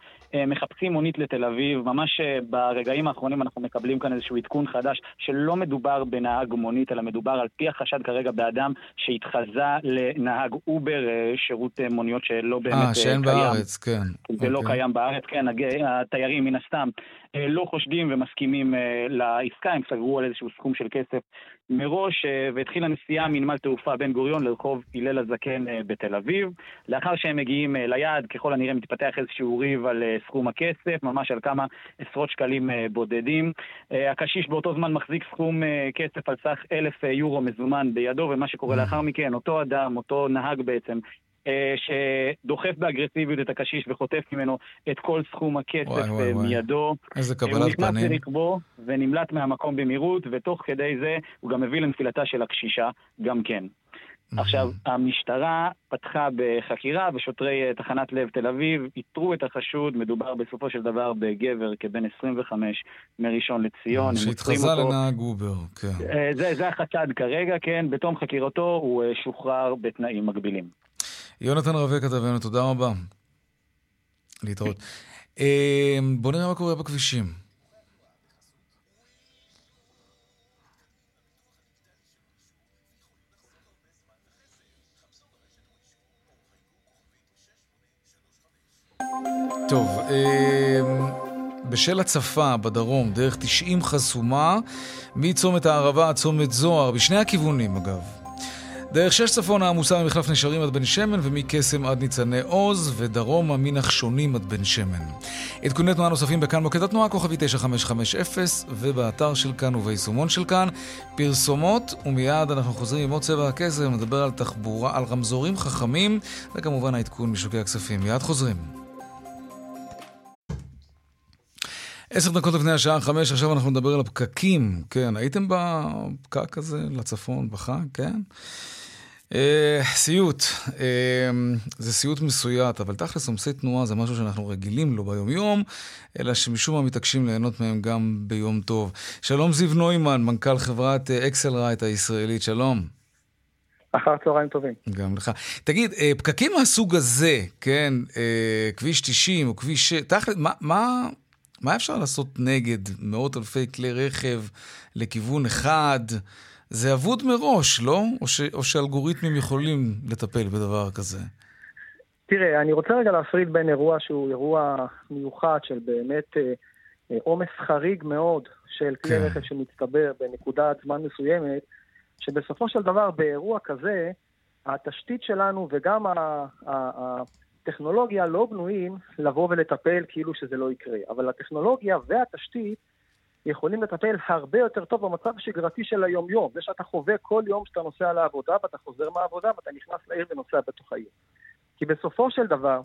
מחפשים מונית לתל אביב. ממש ברגעים האחרונים אנחנו מקבלים כאן איזשהו עדכון חדש שלא מדובר בנהג מונית, אלא מדובר על פי החשד כרגע באדם שהתחזה לנהג אובר, שירות מוניות שלא באמת קיים. אה, שאין בארץ, כן. זה לא אוקיי. קיים בארץ, כן. התיירים מן הסתם לא חושדים ומסכימים לעסקה, הם סגרו על איזשהו סכום של כסף מראש, אה, והתחילה נסיעה מנמל תעופה בן גוריון לרחוב הלל הזקן אה, בתל אביב. לאחר שהם מגיעים אה, ליעד, ככל הנראה מתפתח איזשהו ריב על סכום הכסף, ממש על כמה עשרות שקלים בודדים. הקשיש באותו זמן מחזיק סכום כסף על סך אלף יורו מזומן בידו, ומה שקורה לאחר מכן, אותו אדם, אותו נהג בעצם, שדוחף באגרסיביות את הקשיש וחוטף ממנו את כל סכום הכסף וואי, וואי, אה, מידו. איזה קבלת פנים. הוא נכנס לרכבו ונמלט מהמקום במהירות, ותוך כדי זה הוא גם מביא לנפילתה של הקשישה, גם כן. עכשיו, המשטרה פתחה בחקירה, ושוטרי אה, תחנת לב תל אביב איתרו את החשוד, מדובר בסופו של דבר בגבר כבן 25 מראשון לציון. שהתחזה לנהג אובר, כן. זה, זה החשד כרגע, כן, בתום חקירתו הוא שוחרר בתנאים מגבילים. יונתן רווה כתבנו, תודה רבה. להתראות. אה, בוא נראה מה קורה בכבישים. טוב, אה, בשל הצפה בדרום, דרך 90 חסומה, מצומת הערבה עד צומת זוהר, בשני הכיוונים אגב. דרך שש צפונה עמוסה ממחלף נשרים עד בן שמן ומקסם עד ניצני עוז ודרומה מנחשונים עד בן שמן. עדכוני תנועה נוספים בכאן מוקד התנועה כוכבי 9550 ובאתר של כאן וביישומון של כאן פרסומות ומיד אנחנו חוזרים עם עוד צבע הכסף, נדבר על תחבורה, על רמזורים חכמים וכמובן העדכון משוקי הכספים. מיד חוזרים. עשר דקות לפני השעה חמש, עכשיו אנחנו נדבר על הפקקים. כן, הייתם בפקק הזה לצפון בחג? כן? אה, סיוט, אה, זה סיוט מסויט, אבל תכלס עומסי תנועה זה משהו שאנחנו רגילים לו ביום-יום, אלא שמשום מה מתעקשים ליהנות מהם גם ביום טוב. שלום זיו נוימן, מנכ"ל חברת אקסל רייט הישראלית, שלום. אחר צהריים טובים. גם לך. תגיד, אה, פקקים מהסוג הזה, כן, כביש 90 או כביש 6, תכל'ס, מה, מה, מה אפשר לעשות נגד מאות אלפי כלי רכב לכיוון אחד? זה אבוד מראש, לא? או, ש, או שאלגוריתמים יכולים לטפל בדבר כזה? תראה, אני רוצה רגע להפריד בין אירוע שהוא אירוע מיוחד של באמת אה, אה, עומס אה, חריג מאוד של כלי כן. רכב שמצטבר בנקודת זמן מסוימת, שבסופו של דבר באירוע כזה, התשתית שלנו וגם הטכנולוגיה לא בנויים לבוא ולטפל כאילו שזה לא יקרה. אבל הטכנולוגיה והתשתית יכולים לטפל הרבה יותר טוב במצב השגרתי של היום-יום. זה שאתה חווה כל יום שאתה נוסע לעבודה ואתה חוזר מהעבודה ואתה נכנס לעיר ונוסע בתוך העיר. כי בסופו של דבר,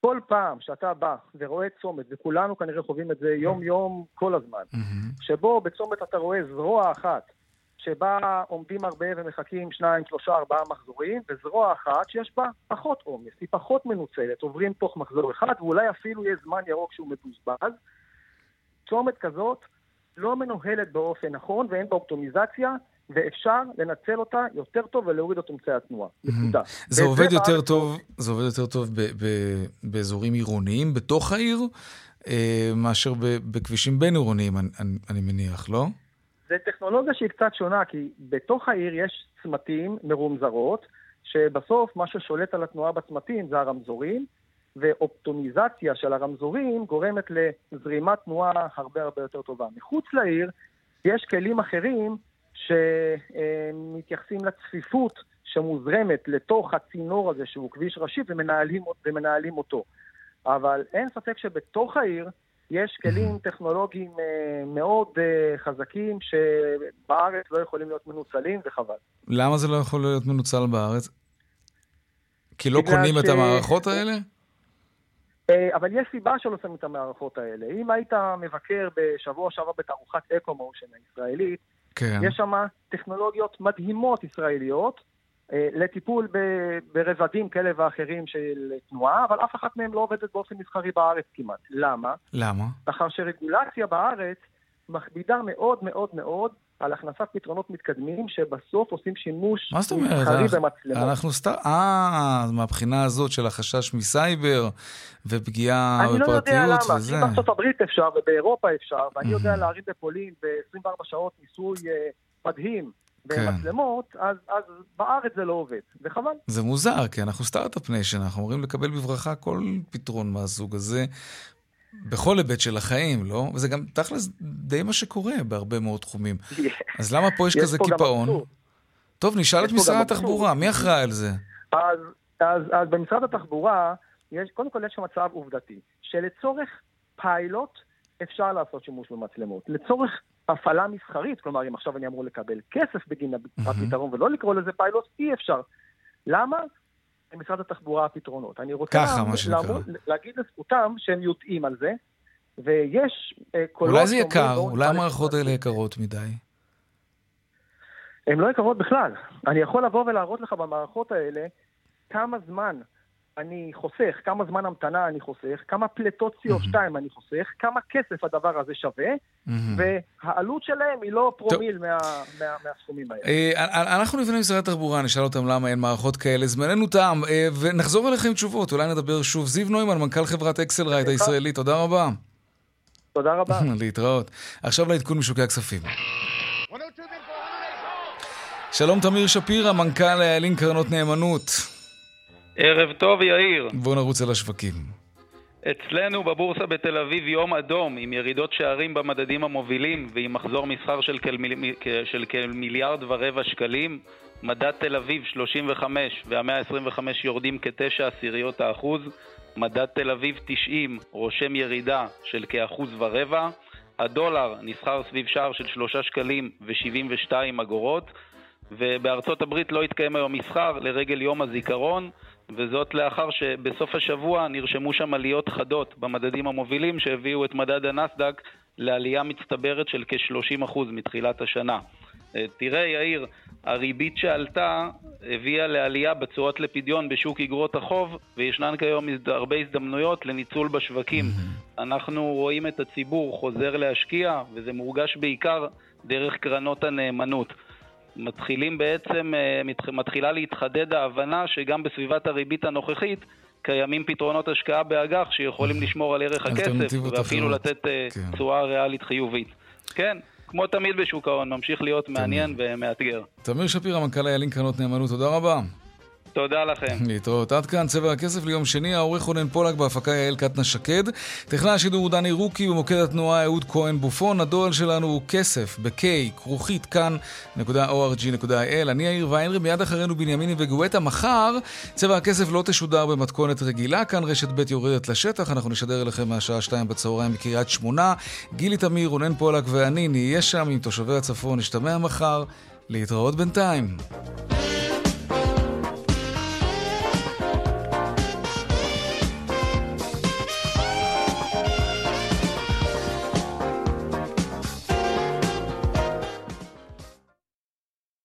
כל פעם שאתה בא ורואה צומת, וכולנו כנראה חווים את זה יום-יום כל הזמן, mm-hmm. שבו בצומת אתה רואה זרוע אחת, שבה עומדים הרבה ומחכים שניים, שלושה, ארבעה מחזורים, וזרוע אחת שיש בה פחות עומס, היא פחות מנוצלת, עוברים תוך מחזור אחד, ואולי אפילו יהיה זמן ירוק שהוא מבוזבז, צומת כזאת לא מנוהלת באופן נכון ואין בה אופטומיזציה, ואפשר לנצל אותה יותר טוב ולהוריד את אמצעי התנועה. נקודה. זה עובד יותר טוב, זה עובד יותר טוב באזורים עירוניים בתוך העיר, אה, מאשר בכבישים בין-עירוניים, אני מניח, לא? זה טכנולוגיה שהיא קצת שונה, כי בתוך העיר יש צמתים מרומזרות, שבסוף מה ששולט על התנועה בצמתים זה הרמזורים, ואופטומיזציה של הרמזורים גורמת לזרימת תנועה הרבה הרבה יותר טובה. מחוץ לעיר יש כלים אחרים שמתייחסים לצפיפות שמוזרמת לתוך הצינור הזה שהוא כביש ראשי ומנהלים, ומנהלים אותו. אבל אין ספק שבתוך העיר יש כלים טכנולוגיים אה, מאוד אה, חזקים שבארץ לא יכולים להיות מנוצלים, וחבל. למה זה לא יכול להיות מנוצל בארץ? כי לא קונים ש... את המערכות האלה? אה, אבל יש סיבה שלא שמים את המערכות האלה. אם היית מבקר בשבוע שעבר בתערוכת אקו-מושן הישראלית, כן. יש שם טכנולוגיות מדהימות ישראליות אה, לטיפול ברבדים כאלה ואחרים של תנועה, אבל אף אחת מהן לא עובדת באופן מסחרי בארץ כמעט. למה? למה? מאחר שרגולציה בארץ מכבידה מאוד מאוד מאוד על הכנסת פתרונות מתקדמים שבסוף עושים שימוש מה זאת אומרת? במצלמות. אנחנו סתם, אה, מהבחינה הזאת של החשש מסייבר ופגיעה בפרטיות וזה. אני לא יודע למה, כי בארצות הברית אפשר ובאירופה אפשר, ואני יודע להרים בפולין ב-24 שעות ניסוי אה, מדהים. במצלמות, כן. אז, אז בארץ זה לא עובד, וחבל. זה מוזר, כי אנחנו Start-Up Nation, אנחנו אמורים לקבל בברכה כל פתרון מהסוג הזה, בכל היבט של החיים, לא? וזה גם תכלס די מה שקורה בהרבה מאוד תחומים. אז למה פה יש, יש כזה פה קיפאון? טוב, נשאל את משרד התחבורה, מי אחראי על זה? אז, אז, אז במשרד התחבורה, יש, קודם כל יש שם מצב עובדתי, שלצורך פיילוט אפשר לעשות שימוש במצלמות. לצורך הפעלה מסחרית, כלומר, אם עכשיו אני אמור לקבל כסף בגין הפתרון ולא לקרוא לזה פיילוט, אי אפשר. למה? למשרד התחבורה הפתרונות. אני רוצה ככה, מה שנקרא. להגיד לזכותם שהם יודעים על זה, ויש אה, קולות... אולי זה יקר, אולי המערכות האלה יקרות מדי. הן לא יקרות בכלל. אני יכול לבוא ולהראות לך במערכות האלה כמה זמן אני חוסך, כמה זמן המתנה אני חוסך, כמה פליטות CO2 אני חוסך, כמה כסף הדבר הזה שווה, והעלות שלהם היא לא פרומיל מה, מה, מהסכומים האלה. אה, אנחנו נפנה למשרד התחבורה, נשאל אותם למה אין מערכות כאלה. זמננו תם, אה, ונחזור אליכם עם תשובות, אולי נדבר שוב. זיו נוימן, מנכ"ל חברת אקסל רייט הישראלית, תודה רבה. תודה רבה. להתראות. עכשיו לעדכון משוקי הכספים. שלום תמיר שפירא, מנכ"ל איילים קרנות נאמנות. ערב טוב, יאיר. בואו נרוץ על השווקים. אצלנו בבורסה בתל אביב יום אדום, עם ירידות שערים במדדים המובילים ועם מחזור מסחר של, כמיל... של כמיליארד ורבע שקלים. מדד תל אביב 35 וה-125 יורדים כתשע עשיריות האחוז. מדד תל אביב 90 רושם ירידה של כאחוז ורבע. הדולר נסחר סביב שער של 3 שקלים ו-72 אגורות. ובארצות הברית לא התקיים היום מסחר לרגל יום הזיכרון. וזאת לאחר שבסוף השבוע נרשמו שם עליות חדות במדדים המובילים שהביאו את מדד הנסדק לעלייה מצטברת של כ-30% מתחילת השנה. אה, תראה, יאיר, הריבית שעלתה הביאה לעלייה בצורות לפדיון בשוק אגרות החוב, וישנן כיום הרבה הזדמנויות לניצול בשווקים. אנחנו רואים את הציבור חוזר להשקיע, וזה מורגש בעיקר דרך קרנות הנאמנות. מתחילים בעצם, אה, מתחילה להתחדד ההבנה שגם בסביבת הריבית הנוכחית קיימים פתרונות השקעה באג"ח שיכולים לשמור על ערך הכסף ואפילו לתת אה, כן. תשואה ריאלית חיובית. כן, כמו תמיד בשוק ההון, ממשיך להיות מעניין ומאתגר. תמיר שפירא, מנכ"ל איילים קרנות נאמנות, תודה רבה. תודה לכם. להתראות. עד כאן צבע הכסף ליום שני, העורך רונן פולק בהפקה יעל קטנה שקד. טכנאי השידור דני רוקי במוקד התנועה אהוד כהן בופון. הדואל שלנו הוא כסף, ב-K, כרוכית כאן.org.il. אני יאיר ויינרי, מיד אחרינו בנימיני וגואטה. מחר צבע הכסף לא תשודר במתכונת רגילה, כאן רשת ב' יורדת לשטח, אנחנו נשדר אליכם מהשעה 2 בצהריים בקריית שמונה. גילי תמיר, רונן פולק ואני נהיה שם עם תושבי הצפון, נשתמע מחר. להתראות בינתיים.